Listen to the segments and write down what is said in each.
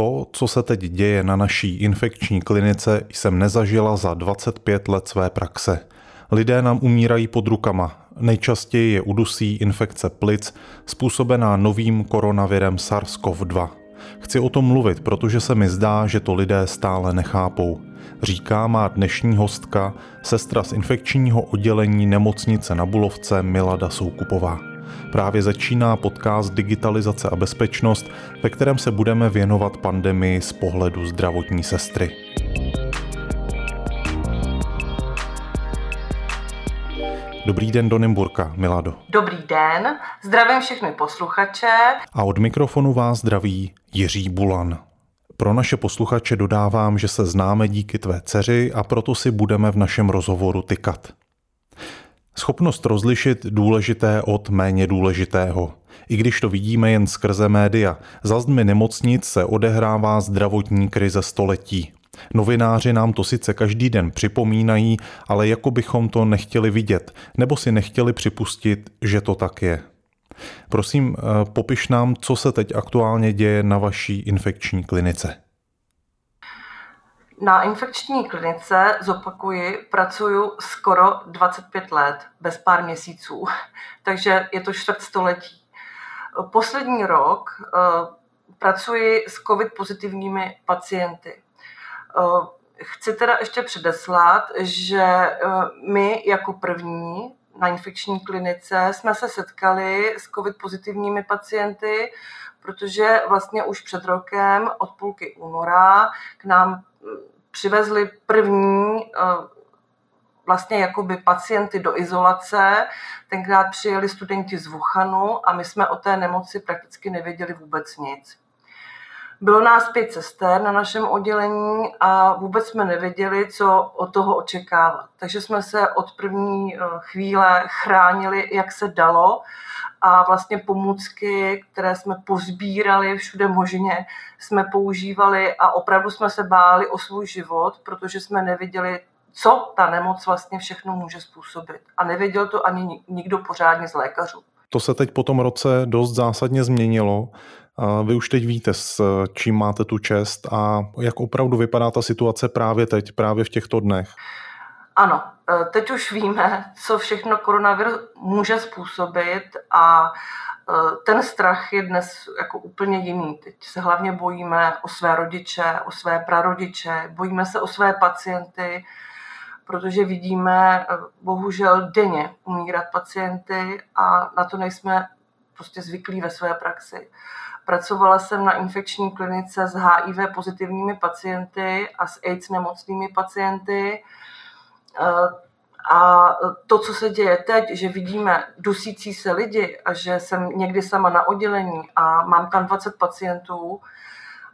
To, co se teď děje na naší infekční klinice, jsem nezažila za 25 let své praxe. Lidé nám umírají pod rukama. Nejčastěji je udusí infekce plic způsobená novým koronavirem SARS-CoV-2. Chci o tom mluvit, protože se mi zdá, že to lidé stále nechápou. Říká má dnešní hostka, sestra z infekčního oddělení nemocnice na Bulovce Milada Soukupová. Právě začíná podcast Digitalizace a bezpečnost, ve kterém se budeme věnovat pandemii z pohledu zdravotní sestry. Dobrý den do Nymburka, Milado. Dobrý den, zdravím všechny posluchače. A od mikrofonu vás zdraví Jiří Bulan. Pro naše posluchače dodávám, že se známe díky tvé dceři a proto si budeme v našem rozhovoru tykat. Schopnost rozlišit důležité od méně důležitého. I když to vidíme jen skrze média, za zdmi nemocnic se odehrává zdravotní krize století. Novináři nám to sice každý den připomínají, ale jako bychom to nechtěli vidět, nebo si nechtěli připustit, že to tak je. Prosím, eh, popiš nám, co se teď aktuálně děje na vaší infekční klinice. Na infekční klinice, zopakuji, pracuju skoro 25 let, bez pár měsíců, takže je to čtvrtstoletí. Poslední rok uh, pracuji s COVID pozitivními pacienty. Uh, chci teda ještě předeslat, že uh, my jako první na infekční klinice jsme se setkali s COVID pozitivními pacienty, protože vlastně už před rokem od půlky února k nám přivezli první eh, vlastně jakoby pacienty do izolace. Tenkrát přijeli studenti z Wuhanu a my jsme o té nemoci prakticky nevěděli vůbec nic. Bylo nás pět sester na našem oddělení a vůbec jsme nevěděli, co od toho očekávat. Takže jsme se od první eh, chvíle chránili, jak se dalo a vlastně pomůcky, které jsme pozbírali všude možně, jsme používali a opravdu jsme se báli o svůj život, protože jsme nevěděli, co ta nemoc vlastně všechno může způsobit. A nevěděl to ani nikdo pořádně z lékařů. To se teď po tom roce dost zásadně změnilo. Vy už teď víte, s čím máte tu čest a jak opravdu vypadá ta situace právě teď, právě v těchto dnech. Ano, e, teď už víme, co všechno koronavirus může způsobit a e, ten strach je dnes jako úplně jiný. Teď se hlavně bojíme o své rodiče, o své prarodiče, bojíme se o své pacienty, protože vidíme e, bohužel denně umírat pacienty a na to nejsme prostě zvyklí ve své praxi. Pracovala jsem na infekční klinice s HIV pozitivními pacienty a s AIDS nemocnými pacienty Eh, a to, co se děje teď, že vidíme dusící se lidi a že jsem někdy sama na oddělení a mám tam 20 pacientů,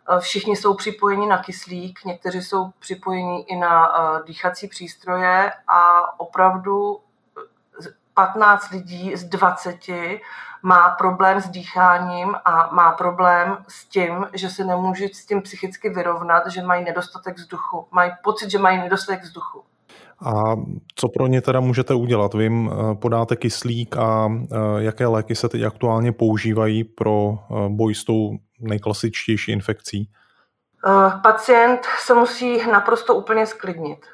eh, všichni jsou připojeni na kyslík, někteří jsou připojeni i na eh, dýchací přístroje a opravdu 15 lidí z 20 má problém s dýcháním a má problém s tím, že se nemůže s tím psychicky vyrovnat, že mají nedostatek vzduchu. Mají pocit, že mají nedostatek vzduchu. A co pro ně teda můžete udělat? Vy jim eh, podáte kyslík a eh, jaké léky se teď aktuálně používají pro eh, boj s tou nejklasičtější infekcí? Pacient se musí naprosto úplně sklidnit.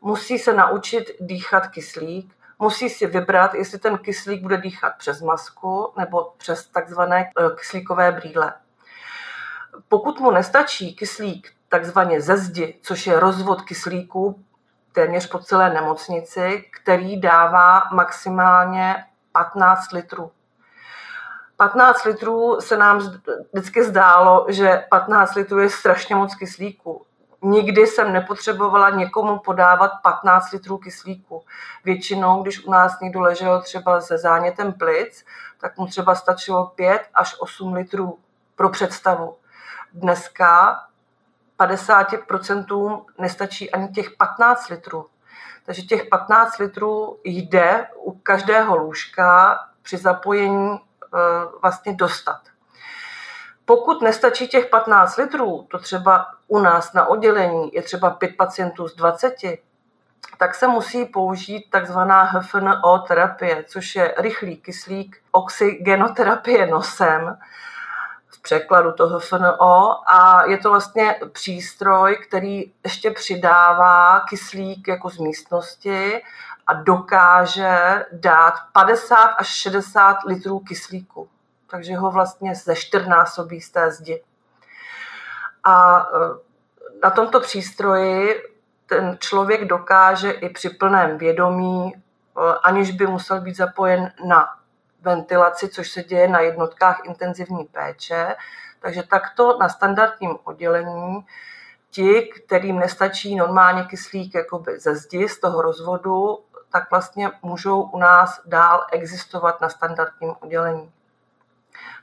Musí se naučit dýchat kyslík, musí si vybrat, jestli ten kyslík bude dýchat přes masku nebo přes takzvané kyslíkové brýle. Pokud mu nestačí kyslík takzvaně ze zdi, což je rozvod kyslíku téměř po celé nemocnici, který dává maximálně 15 litrů. 15 litrů se nám vždycky zdálo, že 15 litrů je strašně moc kyslíku. Nikdy jsem nepotřebovala někomu podávat 15 litrů kyslíku. Většinou, když u nás někdo ležel třeba se zánětem plic, tak mu třeba stačilo 5 až 8 litrů pro představu. Dneska 50% nestačí ani těch 15 litrů. Takže těch 15 litrů jde u každého lůžka při zapojení e, vlastně dostat. Pokud nestačí těch 15 litrů, to třeba u nás na oddělení je třeba 5 pacientů z 20, tak se musí použít takzvaná HFNO terapie, což je rychlý kyslík, oxygenoterapie nosem, překladu toho FNO a je to vlastně přístroj, který ještě přidává kyslík jako z místnosti a dokáže dát 50 až 60 litrů kyslíku. Takže ho vlastně ze čtyřnásobí z té zdi. A e, na tomto přístroji ten člověk dokáže i při plném vědomí, e, aniž by musel být zapojen na ventilaci, což se děje na jednotkách intenzivní péče. Takže takto na standardním oddělení ti, kterým nestačí normálně kyslík jakoby ze zdi, z toho rozvodu, tak vlastně můžou u nás dál existovat na standardním oddělení.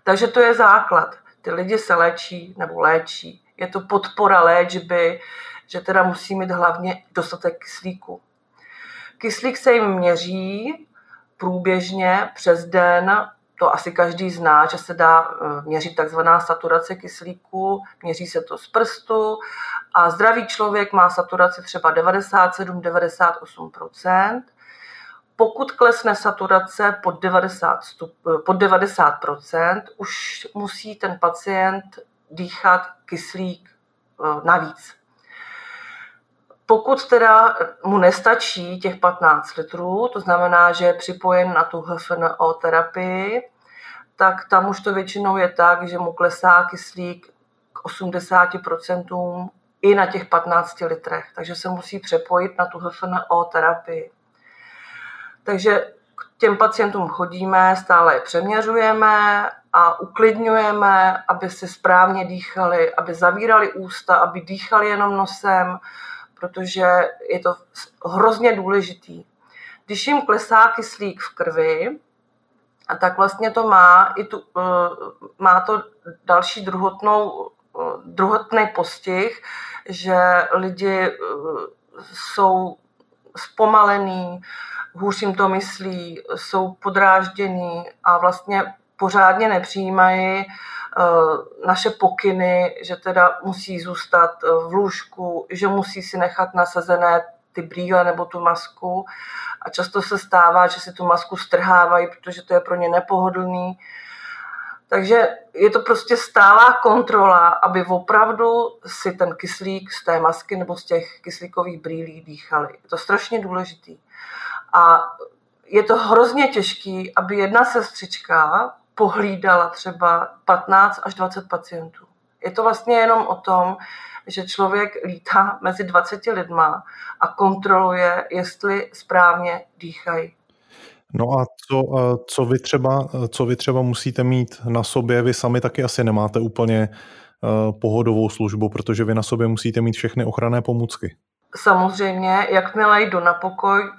Takže to je základ. Ty lidi se léčí nebo léčí. Je to podpora léčby, že teda musí mít hlavně dostatek kyslíku. Kyslík se jim měří průběžně přes den, to asi každý zná, že se dá eh, měřit takzvaná saturace kyslíku, měří se to z prstu a zdravý člověk má saturaci třeba 97-98%. Pokud klesne saturace pod 90, stup, pod 90%, už musí ten pacient dýchat kyslík eh, navíc. Pokud teda mu nestačí těch 15 litrů, to znamená, že je připojen na tu HFNO terapii, tak tam už to většinou je tak, že mu klesá kyslík k 80% i na těch 15 litrech, takže se musí přepojit na tu HFNO terapii. Takže k těm pacientům chodíme, stále je přeměřujeme a uklidňujeme, aby se správně dýchali, aby zavírali ústa, aby dýchali jenom nosem, protože je to hrozně důležitý. Když jim klesá kyslík v krvi, a tak vlastně to má, i tu, eh, má to další druhotnou, eh, druhotný postih, že lidi eh, jsou zpomalení, hůř jim to myslí, jsou podráždění a vlastně pořádně nepřijímají naše pokyny, že teda musí zůstat v lůžku, že musí si nechat nasazené ty brýle nebo tu masku a často se stává, že si tu masku strhávají, protože to je pro ně nepohodlný. Takže je to prostě stálá kontrola, aby opravdu si ten kyslík z té masky nebo z těch kyslíkových brýlí dýchali. Je to strašně důležitý. A je to hrozně těžký, aby jedna sestřička pohlídala třeba 15 až 20 pacientů. Je to vlastně jenom o tom, že člověk lítá mezi 20 lidma a kontroluje, jestli správně dýchají. No a co, co, vy třeba, co vy třeba musíte mít na sobě? Vy sami taky asi nemáte úplně eh, pohodovou službu, protože vy na sobě musíte mít všechny ochranné pomůcky. Samozřejmě, jakmile jdu na pokoj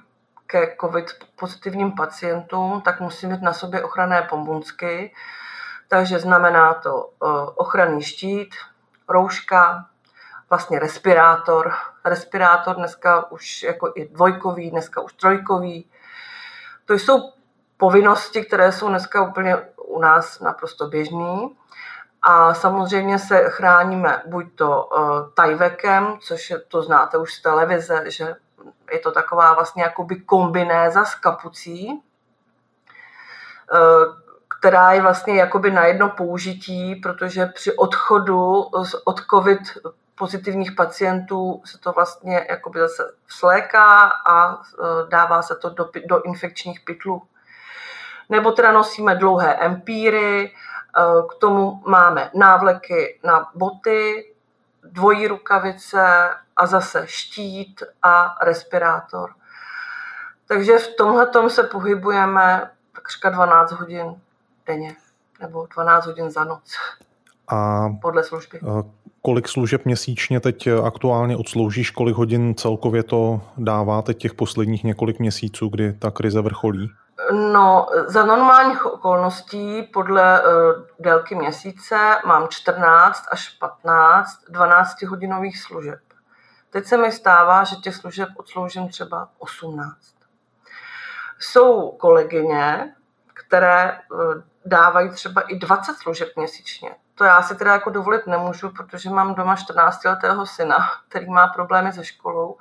ke COVID pozitivním pacientům, tak musím mít na sobě ochranné pomůcky. Takže znamená to eh, ochranný štít, rouška, vlastně respirátor. Respirátor dneska už jako i dvojkový, dneska už trojkový. To jsou povinnosti, které jsou dneska úplně u nás naprosto běžný. A samozřejmě se chráníme buď to uh, tajvekem, což je, to znáte už z televize, že je to taková vlastně jakoby kombinéza s kapucí, uh, která je vlastně jakoby na jedno použití, protože při odchodu od COVID pozitivních pacientů se to vlastně jakoby zase vsléká a e, dává se to do, do infekčních pytlů. Nebo teda nosíme dlouhé empíry, e, k tomu máme návleky na boty, dvojí rukavice a zase štít a respirátor. Takže v tomhle se pohybujeme takřka 12 hodin denně nebo 12 hodin za noc. A podle služby. Kolik služeb měsíčně teď aktuálně odsloužíš, kolik hodin celkově to dává teď těch posledních několik měsíců, kdy ta krize vrcholí? No, za normálních okolností podle uh, délky měsíce mám 14 až 15 12 hodinových služeb. Teď se mi stává, že těch služeb odsloužím třeba 18. Jsou kolegyně, které uh, dávají třeba i 20 služeb měsíčně. To já si teda jako dovolit nemůžu, protože mám doma 14-letého syna, který má problémy se školou.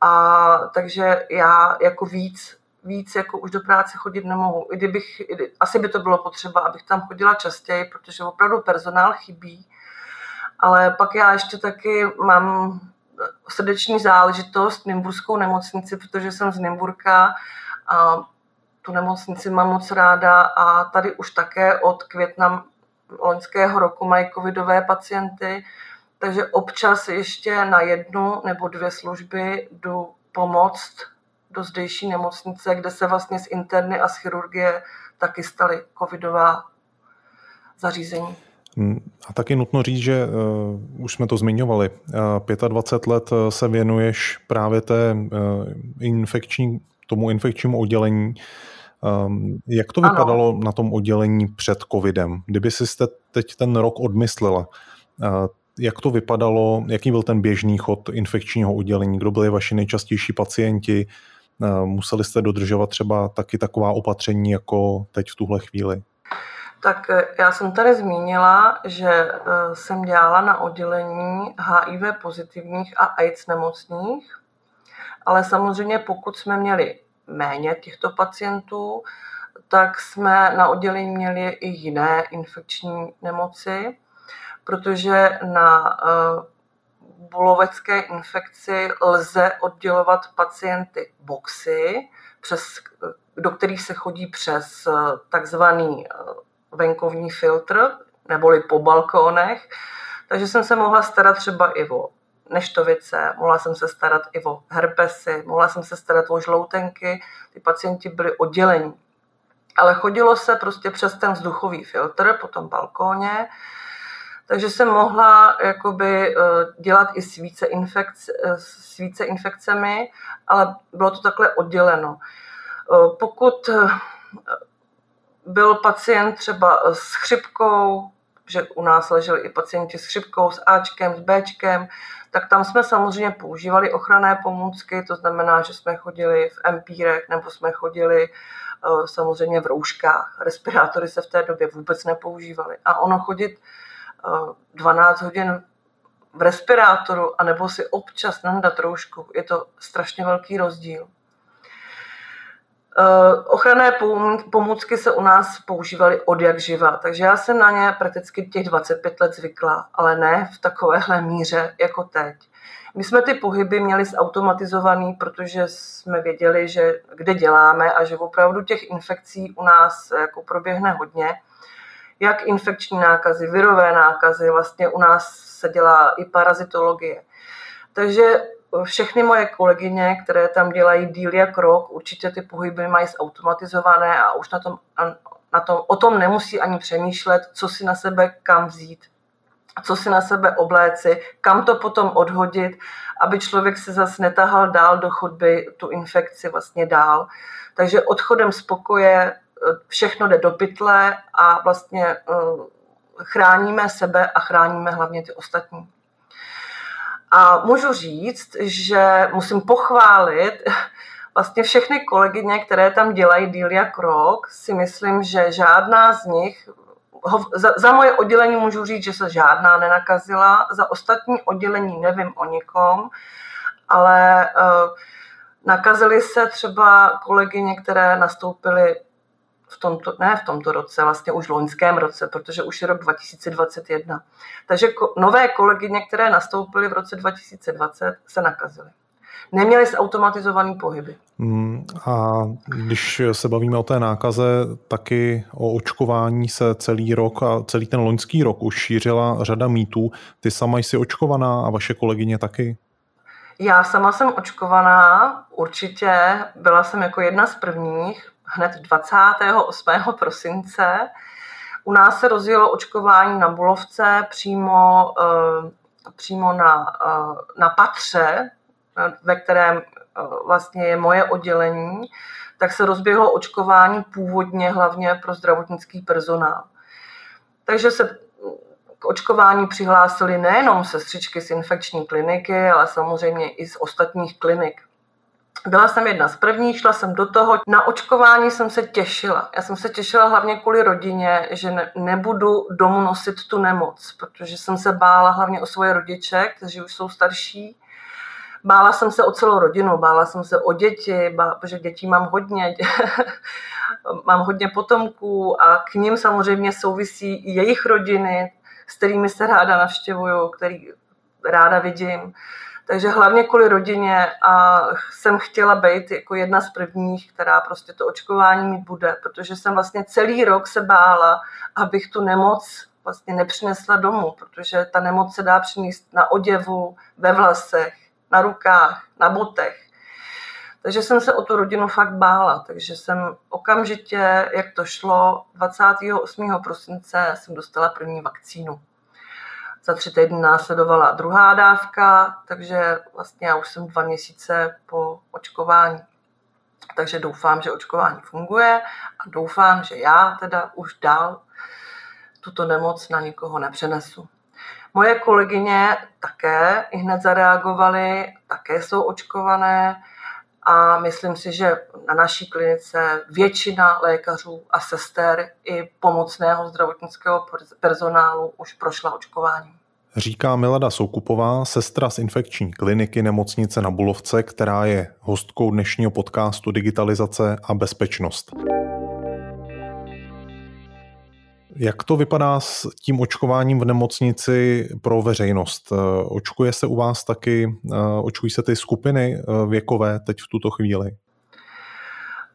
A takže já jako víc víc jako už do práce chodit nemohu. I kdybych, asi by to bylo potřeba, abych tam chodila častěji, protože opravdu personál chybí. Ale pak já ještě taky mám srdeční záležitost, Nymburskou nemocnici, protože jsem z Nymburka a tu nemocnici mám moc ráda a tady už také od května loňského roku mají covidové pacienty, takže občas ještě na jednu nebo dvě služby jdu pomoct do zdejší nemocnice, kde se vlastně z interny a z chirurgie taky staly covidová zařízení. A taky nutno říct, že uh, už jsme to zmiňovali, uh, 25 let eh, se věnuješ právě té uh, infekční, tomu infekčnímu oddělení. Um, jak to vypadalo ano. na tom oddělení před covidem? Kdyby si jste teď ten rok odmyslela, uh, jak to vypadalo, jaký byl ten běžný chod infekčního oddělení, kdo byli vaši nejčastější pacienti, uh, museli jste dodržovat třeba taky taková opatření jako teď v tuhle chvíli? Tak eh, já jsem tady zmínila, že jsem dělala na oddělení HIV pozitivních a AIDS nemocných, ale samozřejmě pokud jsme měli méně těchto pacientů, tak jsme na oddělení měli i jiné infekční nemoci, protože na eh, bulovecké infekci lze oddělovat pacienty boxy, přes, do kterých se chodí přes takzvaný venkovní filtr, neboli po balkónech, takže jsem se mohla starat třeba i o neštovice, mohla jsem se starat i o herpesy, mohla jsem se starat o žloutenky, ty pacienti byli oddělení. Ale chodilo se prostě přes ten vzduchový filtr po tom balkóně, takže jsem mohla jakoby eh, dělat i s více, infekce, eh, s více infekcemi, ale bylo to takhle odděleno. Eh, pokud byl pacient třeba s chřipkou, že u nás leželi i pacienti s chřipkou, s Ačkem, s Bčkem, tak tam jsme samozřejmě používali ochranné pomůcky, to znamená, že jsme chodili v empírech nebo jsme chodili eh, samozřejmě v rouškách. Respirátory se v té době vůbec nepoužívaly. A ono chodit 12 eh, hodin v respirátoru, anebo si občas nandat roušku, je to strašně velký rozdíl. Eh, ochranné pomůcky se u nás používaly od jak živa, takže já jsem na ně prakticky těch 25 let zvykla, ale ne v takovéhle míře jako teď. My jsme ty pohyby měli zautomatizovaný, protože jsme věděli, že kde děláme a že opravdu těch infekcí u nás jako proběhne hodně. Jak infekční nákazy, virové nákazy, vlastně u nás se dělá i parazitologie. Takže všechny moje kolegyně, které tam dělají díl jak rok, určitě ty pohyby mají zautomatizované a už na tom, na tom, o tom nemusí ani přemýšlet, co si na sebe kam vzít, co si na sebe obléci, kam to potom odhodit, aby člověk se zase netahal dál do chodby tu infekci vlastně dál. Takže odchodem z pokoje všechno jde do pytle a vlastně eh, chráníme sebe a chráníme hlavně ty ostatní. A můžu říct, že musím pochválit vlastně všechny kolegyně, které tam dělají díl jak rok, si myslím, že žádná z nich, za, za moje oddělení můžu říct, že se žádná nenakazila, za ostatní oddělení nevím o nikom, ale uh, nakazily se třeba kolegyně, které nastoupily v tomto, ne v tomto roce, vlastně už v loňském roce, protože už je rok 2021. Takže ko, nové kolegyně, které nastoupily v roce 2020, se nakazily. Neměly automatizované pohyby. Hmm, a když se bavíme o té nákaze, taky o očkování se celý rok a celý ten loňský rok už šířila řada mýtů. Ty sama jsi očkovaná a vaše kolegyně taky? Já sama jsem očkovaná, určitě. Byla jsem jako jedna z prvních hned 28. prosince. U nás se rozjelo očkování na Bulovce přímo, eh, přímo na, eh, na patře, ve kterém eh, vlastně je moje oddělení, tak se rozběhlo očkování původně hlavně pro zdravotnický personál. Takže se k očkování přihlásili nejenom sestřičky z infekční kliniky, ale samozřejmě i z ostatních klinik. Byla jsem jedna z prvních, šla jsem do toho. Na očkování jsem se těšila. Já jsem se těšila hlavně kvůli rodině, že ne, nebudu domů nosit tu nemoc, protože jsem se bála hlavně o svoje rodiče, kteří už jsou starší. Bála jsem se o celou rodinu, bála jsem se o děti, bála, protože dětí mám hodně, mám hodně potomků a k ním samozřejmě souvisí i jejich rodiny, s kterými se ráda navštěvuju, který ráda vidím. Takže hlavně kvůli rodině a jsem chtěla být jako jedna z prvních, která prostě to očkování mít bude, protože jsem vlastně celý rok se bála, abych tu nemoc vlastně nepřinesla domů, protože ta nemoc se dá přinést na oděvu, ve vlasech, na rukách, na botech. Takže jsem se o tu rodinu fakt bála, takže jsem okamžitě, jak to šlo, 28. prosince jsem dostala první vakcínu. Za tři týdny následovala druhá dávka, takže vlastně já už jsem dva měsíce po očkování. Takže doufám, že očkování funguje a doufám, že já teda už dál tuto nemoc na nikoho nepřenesu. Moje kolegyně také i hned zareagovaly, také jsou očkované a myslím si, že na naší klinice většina lékařů a sester i pomocného zdravotnického personálu už prošla očkováním. Říká Milada Soukupová, sestra z infekční kliniky nemocnice na Bulovce, která je hostkou dnešního podcastu Digitalizace a bezpečnost. Jak to vypadá s tím očkováním v nemocnici pro veřejnost? Očkuje se u vás taky, očkují se ty skupiny eh, věkové teď v tuto chvíli?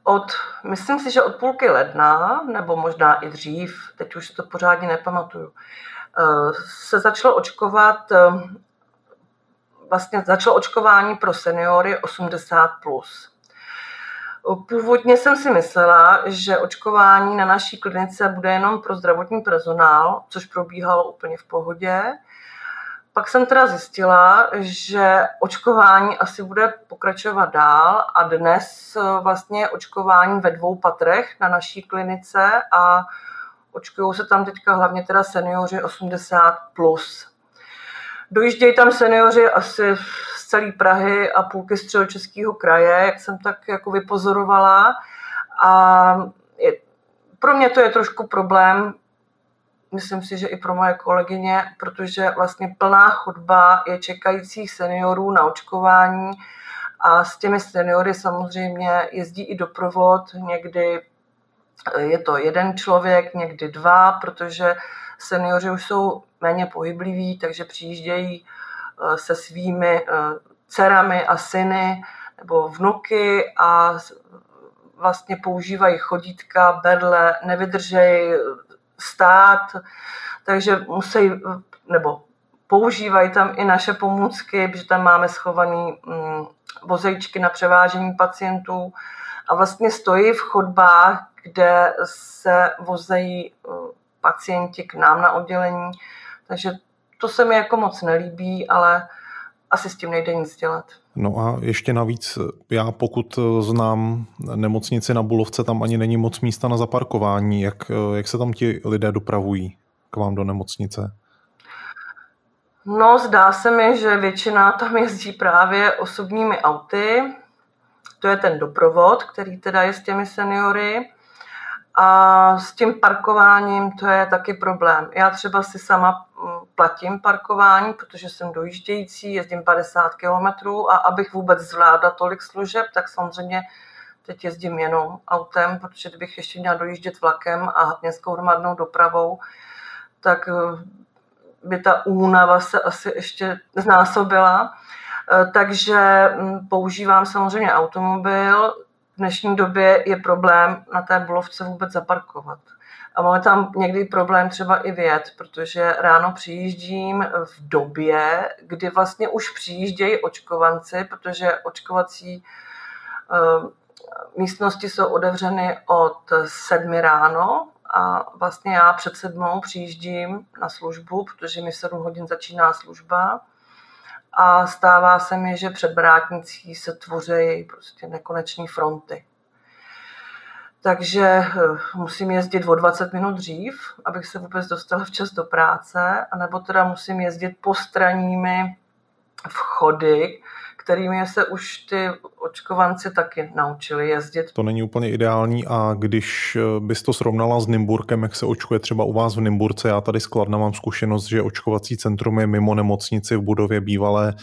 Od, myslím si, že od půlky ledna, nebo možná i dřív, teď už to pořádně nepamatuju, eh, se začalo očkovat, eh, vlastně začalo očkování pro seniory 80+. Plus. Původně jsem si myslela, že očkování na naší klinice bude jenom pro zdravotní personál, což probíhalo úplně v pohodě. Pak jsem teda zjistila, že očkování asi bude pokračovat dál a dnes eh, vlastně očkování ve dvou patrech na naší klinice a očkují se tam teďka hlavně teda seniori 80+. Plus. Dojíždějí tam seniori asi z celé Prahy a půlky středočeského kraje, jak jsem tak jako vypozorovala. A je, pro mě to je trošku problém, myslím si, že i pro moje kolegyně, protože vlastně plná chodba je čekajících seniorů na očkování a s těmi seniory samozřejmě jezdí i doprovod, někdy je to jeden člověk, někdy dva, protože seniori už jsou méně pohybliví, takže přijíždějí eh, se svými eh, dcerami a syny nebo vnuky a vlastně používají chodítka, berle, nevydržejí stát, takže musí, nebo používají tam i naše pomůcky, protože tam máme schovaný mm, vozejčky na převážení pacientů a vlastně stojí v chodbách, kde se vozejí eh, pacienti k nám na oddělení, takže to se mi jako moc nelíbí, ale asi s tím nejde nic dělat. No a ještě navíc, já pokud znám nemocnici na Bulovce, tam ani není moc místa na zaparkování. Jak, jak se tam ti lidé dopravují k vám do nemocnice? No, zdá se mi, že většina tam jezdí právě osobními auty. To je ten doprovod, který teda je s těmi seniory. A s tím parkováním to je taky problém. Já třeba si sama mm, platím parkování, protože jsem dojíždějící, jezdím 50 kilometrů a abych vůbec zvládla tolik služeb, tak samozřejmě teď jezdím jenom autem, protože kdybych ještě měla dojíždět vlakem a městskou hromadnou dopravou, tak eh, by ta únava se asi ještě znásobila. Eh, takže mm, používám samozřejmě automobil, v dnešní době je problém na té bulovce vůbec zaparkovat. A máme tam někdy problém třeba i věd, protože ráno přijíždím v době, kdy vlastně už přijíždějí očkovanci, protože očkovací uh, místnosti jsou otevřeny od sedmi ráno a vlastně já před sedmou přijíždím na službu, protože mi v 7 hodin začíná služba a stává se mi, že před brátnicí se tvoří prostě nekoneční fronty. Takže eh, musím jezdit o 20 minut dřív, abych se vůbec dostala včas do práce, anebo teda musím jezdit postranními vchody, kterými se už ty očkovanci taky naučili jezdit. To není úplně ideální a když eh, bys to srovnala s Nymburkem, jak se očkuje třeba u vás v Nymburce, já tady skladna mám zkušenost, že očkovací centrum je mimo nemocnici v budově bývalé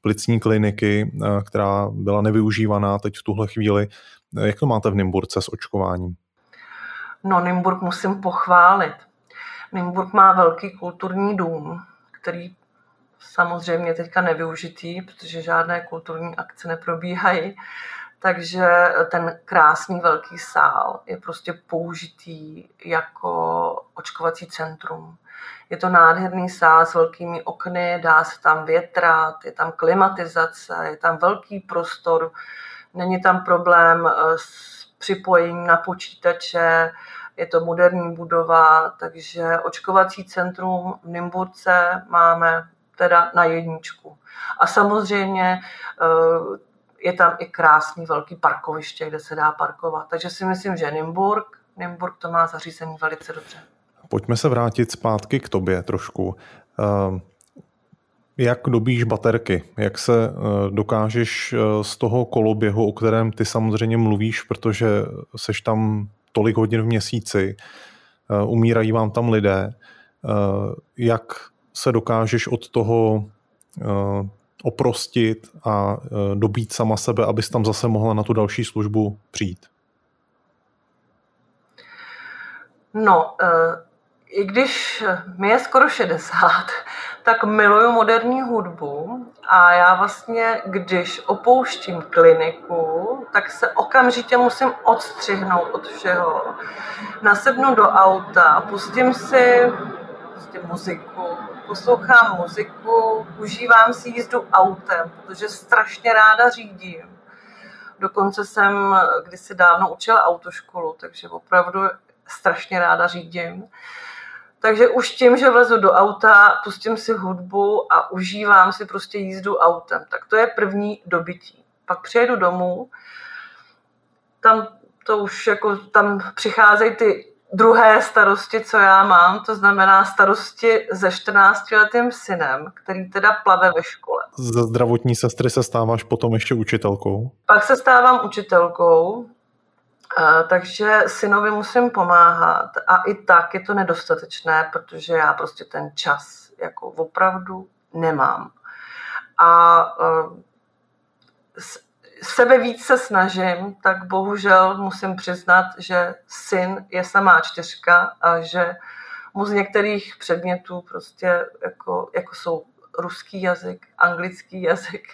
plicní kliniky, která byla nevyužívaná teď v tuhle chvíli. Jak to máte v Nymburce s očkováním? No, Nymburk musím pochválit. Nymburk má velký kulturní dům, který samozřejmě teďka nevyužitý, protože žádné kulturní akce neprobíhají. Takže ten krásný velký sál je prostě použitý jako očkovací centrum. Je to nádherný sál s velkými okny, dá se tam větrat, je tam klimatizace, je tam velký prostor, není tam problém eh, s připojením na počítače, je to moderní budova, takže očkovací centrum v Nymburce máme teda na jedničku. A samozřejmě eh, je tam i krásný velký parkoviště, kde se dá parkovat. Takže si myslím, že Nymburk, Nymburk to má zařízení velice dobře. Pojďme se vrátit zpátky k tobě trošku. Eh, jak dobíš baterky? Jak se eh, dokážeš z toho koloběhu, o kterém ty samozřejmě mluvíš, protože seš tam tolik hodin v měsíci, umírají vám tam lidé, jak se dokážeš od toho uh, oprostit a uh, dobít sama sebe, abys tam zase mohla na tu další službu přijít? No, uh, i když mi je skoro 60, tak miluju moderní hudbu a já vlastně, když opouštím kliniku, tak se okamžitě musím odstřihnout od všeho. Nasednu do auta, pustím si prostě muziku, poslouchám muziku, užívám si jízdu autem, protože strašně ráda řídím. Dokonce jsem kdysi dávno učila autoškolu, takže opravdu strašně ráda řídím. Takže už tím, že vlezu do auta, pustím si hudbu a užívám si prostě jízdu autem. Tak to je první dobytí. Pak přijedu domů, tam to už jako tam přicházejí ty druhé starosti, co já mám, to znamená starosti se 14-letým synem, který teda plave ve škole. Ze zdravotní sestry se stáváš potom ještě učitelkou? Pak se stávám učitelkou, takže synovi musím pomáhat a i tak je to nedostatečné, protože já prostě ten čas jako opravdu nemám. A sebe víc se snažím, tak bohužel musím přiznat, že syn je samá čtyřka a že mu z některých předmětů prostě jako, jako jsou ruský jazyk, anglický jazyk,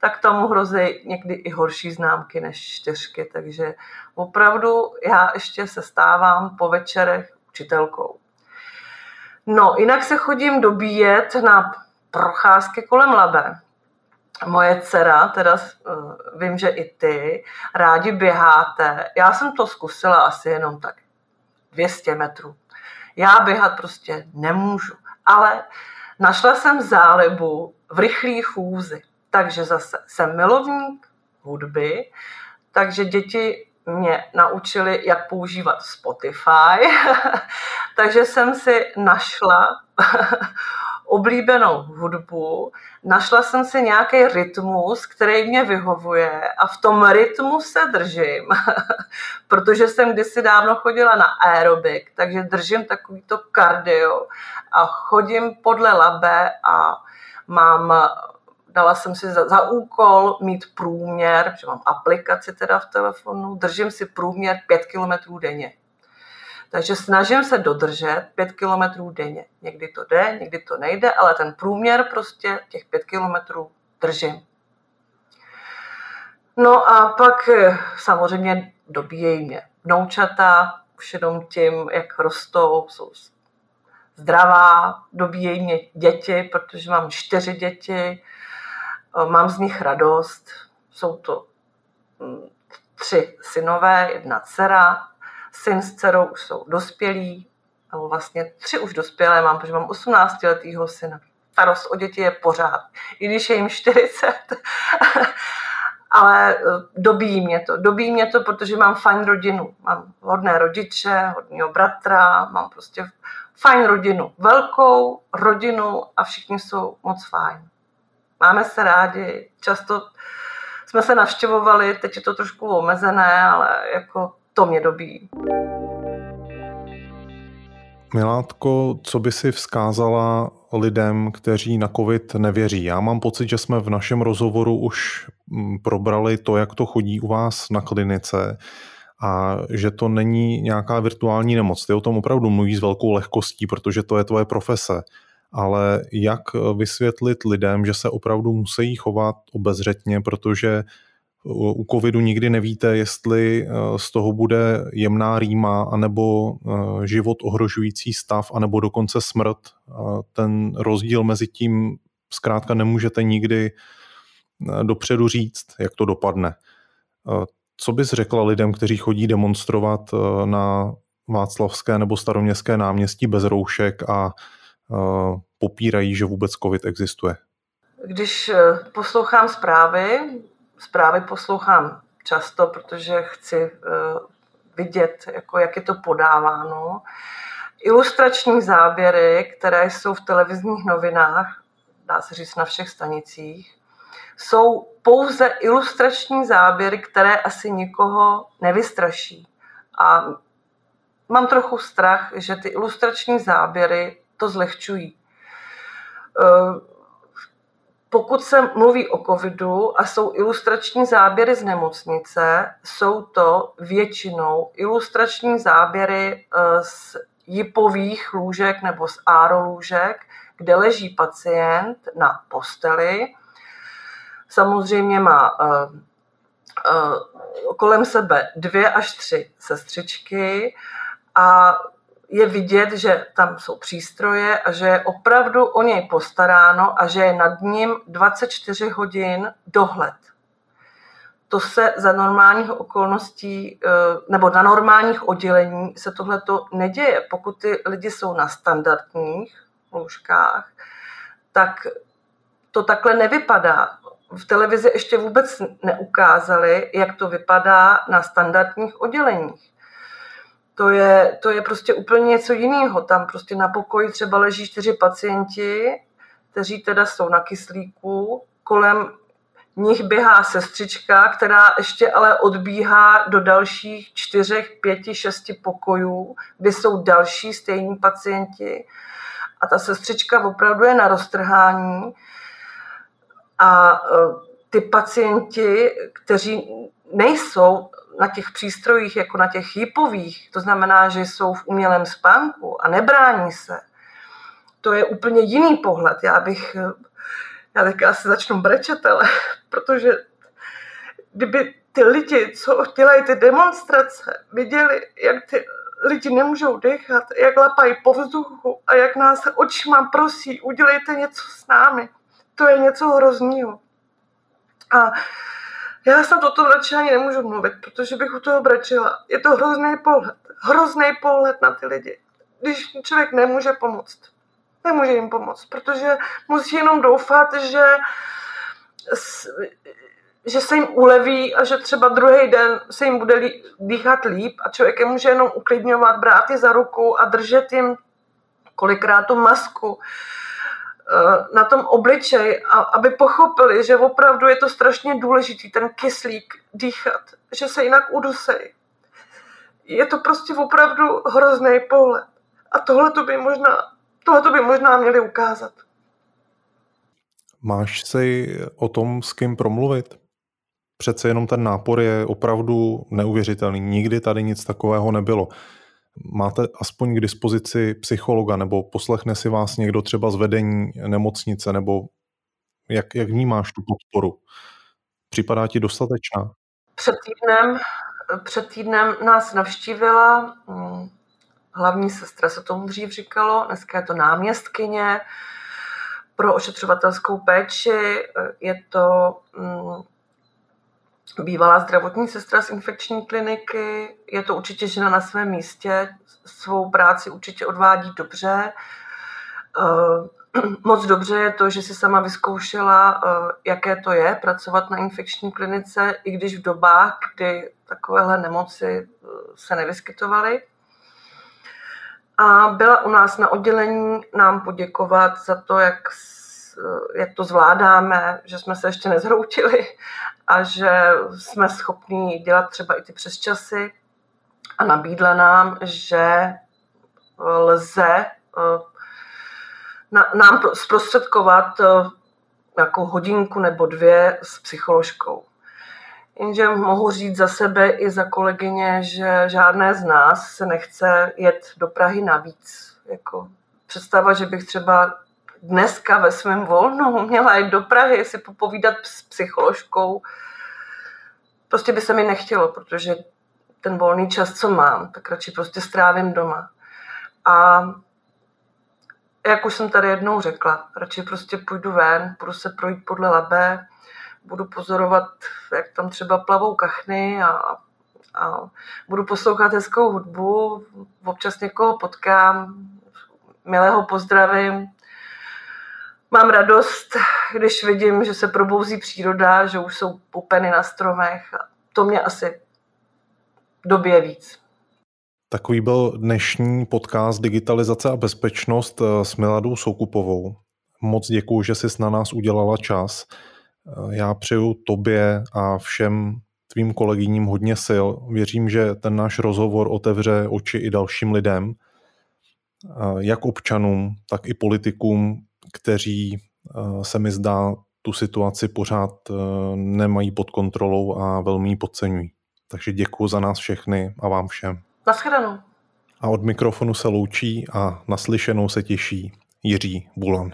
tak tomu hrozí někdy i horší známky než čtyřky. Takže opravdu já ještě se stávám po večerech učitelkou. No, jinak se chodím dobíjet na procházky kolem Labe moje dcera, teda uh, vím, že i ty, rádi běháte. Já jsem to zkusila asi jenom tak 200 metrů. Já běhat prostě nemůžu, ale našla jsem zálibu v rychlý chůzi. Takže zase jsem milovník hudby, takže děti mě naučili, jak používat Spotify, takže jsem si našla oblíbenou hudbu, našla jsem si nějaký rytmus, který mě vyhovuje a v tom rytmu se držím, protože jsem kdysi dávno chodila na aerobik, takže držím takovýto kardio a chodím podle labe a mám dala jsem si za, za úkol mít průměr, že mám aplikaci teda v telefonu, držím si průměr 5 km denně. Takže snažím se dodržet 5 kilometrů denně. Někdy to jde, někdy to nejde, ale ten průměr prostě těch 5 kilometrů držím. No a pak eh, samozřejmě dobíjejí mě vnoučata, už jenom tím, jak rostou, jsou zdravá, dobíjejí mě děti, protože mám čtyři děti, eh, mám z nich radost. Jsou to hm, tři synové, jedna dcera, syn s dcerou už jsou dospělí, nebo vlastně tři už dospělé mám, protože mám 18 letýho syna. Starost o děti je pořád, i když je jim 40. Ale eh, dobíjí mě to. Dobíjí mě to, protože mám fajn rodinu. Mám hodné rodiče, hodného bratra, mám prostě fajn rodinu. Velkou rodinu a všichni jsou moc fajn. Máme se rádi, často jsme se navštěvovali, teď je to trošku omezené, ale jako to mě dobí. Milátko, co by si vzkázala lidem, kteří na COVID nevěří? Já mám pocit, že jsme v našem rozhovoru už mm, probrali to, jak to chodí u vás na klinice a že to není nějaká virtuální nemoc. Ty o tom opravdu mluví s velkou lehkostí, protože to je tvoje profese. Ale jak vysvětlit lidem, že se opravdu musí chovat obezřetně, protože u covidu nikdy nevíte, jestli eh, z toho bude jemná rýma, anebo eh, život ohrožující stav, anebo dokonce smrt. Ten rozdíl mezi tím zkrátka nemůžete nikdy eh, dopředu říct, jak to dopadne. Co bys řekla lidem, kteří chodí demonstrovat na Václavské nebo staroměstské náměstí bez roušek a popírají, že vůbec COVID existuje? Když poslouchám zprávy, zprávy poslouchám často, protože chci eh, vidět, jako jak je to podáváno. Ilustrační záběry, které jsou v televizních novinách, dá se říct na všech stanicích, jsou pouze ilustrační záběry, které asi nikoho nevystraší. A mám trochu strach, že ty ilustrační záběry to zlehčují. Eh, pokud se mluví o covidu a jsou ilustrační záběry z nemocnice, jsou to většinou ilustrační záběry eh, z jipových lůžek nebo z lůžek, kde leží pacient na posteli. Samozřejmě má uh, uh, kolem sebe dvě až tři sestřičky a je vidět, že tam jsou přístroje a že je opravdu o něj postaráno a že je nad ním 24 hodin dohled. To se za normálních okolností eh, nebo na normálních oddělení se tohle to neděje. Pokud ty lidi jsou na standardních lůžkách, tak to takhle nevypadá. V televizi ještě vůbec neukázali, jak to vypadá na standardních odděleních to je, to je prostě úplně něco jiného. Tam prostě na pokoji třeba leží čtyři pacienti, kteří teda jsou na kyslíku, kolem nich běhá sestřička, která ještě ale odbíhá do dalších čtyřech, pěti, šesti pokojů, kde jsou další stejní pacienti. A ta sestřička opravdu je na roztrhání. A e, ty pacienti, kteří nejsou na těch přístrojích jako na těch hypových, to znamená, že jsou v umělém spánku a nebrání se, to je úplně jiný pohled. Já bych, já tak asi začnu brečet, ale protože kdyby ty lidi, co dělají ty demonstrace, viděli, jak ty lidi nemůžou dechat, jak lapají po vzduchu a jak nás očima prosí, udělejte něco s námi. To je něco hrozného. A já snad o tom radši ani nemůžu mluvit, protože bych u toho brečela. Je to hrozný pohled. Hrozný pohled na ty lidi. Když člověk nemůže pomoct. Nemůže jim pomoct, protože musí jenom doufat, že že se jim uleví a že třeba druhý den se jim bude dýchat líp a člověk je může jenom uklidňovat, brát je za ruku a držet jim kolikrát tu masku Eh, na tom obličeji, a aby pochopili, že opravdu je to strašně důležitý, ten kyslík dýchat, že se jinak udusej. Je to prostě opravdu hrozný pohled. A tohle to by možná, tohle to by možná měli ukázat. Máš si o tom s kým promluvit? Přece jenom ten nápor je opravdu neuvěřitelný. Nikdy tady nic takového nebylo. Máte aspoň k dispozici psychologa nebo poslechne si vás někdo třeba z vedení nemocnice nebo jak, jak vnímáš tu podporu? Připadá ti dostatečná? Před týdnem, před týdnem nás navštívila hm, hlavní sestra, se tomu dřív říkalo, dneska je to náměstkyně pro ošetřovatelskou péči, je to hm, bývalá zdravotní sestra z infekční kliniky. Je to určitě žena na svém místě, svou práci určitě odvádí dobře. Eh, moc dobře je to, že si sama vyzkoušela, eh, jaké to je pracovat na infekční klinice, i když v dobách, kdy takovéhle nemoci eh, se nevyskytovaly. A byla u nás na oddělení nám poděkovat za to, jak jak to zvládáme, že jsme se ještě nezhroutili a že jsme schopni dělat třeba i ty přesčasy a nabídla nám, že lze eh, nám zprostředkovat jako hodinku nebo dvě s psycholožkou. Jenže mohu říct za sebe i za kolegyně, že žádné z nás se nechce jet do Prahy navíc. Jako představa, že bych třeba dneska ve svém volnu měla jít do Prahy si popovídat s psycholožkou, prostě by se mi nechtělo, protože ten volný čas, co mám, tak radši prostě strávím doma. A jak už jsem tady jednou řekla, radši prostě půjdu ven, budu se projít podle Labe, budu pozorovat, jak tam třeba plavou kachny a, a budu poslouchat hezkou hudbu, občas někoho potkám, milého pozdravím. Mám radost, když vidím, že se probouzí příroda, že už jsou pupeny na stromech. To mě asi době víc. Takový byl dnešní podcast Digitalizace a bezpečnost eh, s Miladou Soukupovou. Moc děkuji, že jsi na nás udělala čas. Eh, já přeju tobě a všem tvým kolegyním hodně sil. Věřím, že ten náš rozhovor otevře oči i dalším lidem, eh, jak občanům, tak i politikům, kteří se mi zdá tu situaci pořád nemají pod kontrolou a velmi ji podceňují. Takže děkuji za nás všechny a vám všem. Naschledanou. A od mikrofonu se loučí a naslyšenou se těší Jiří Bulan.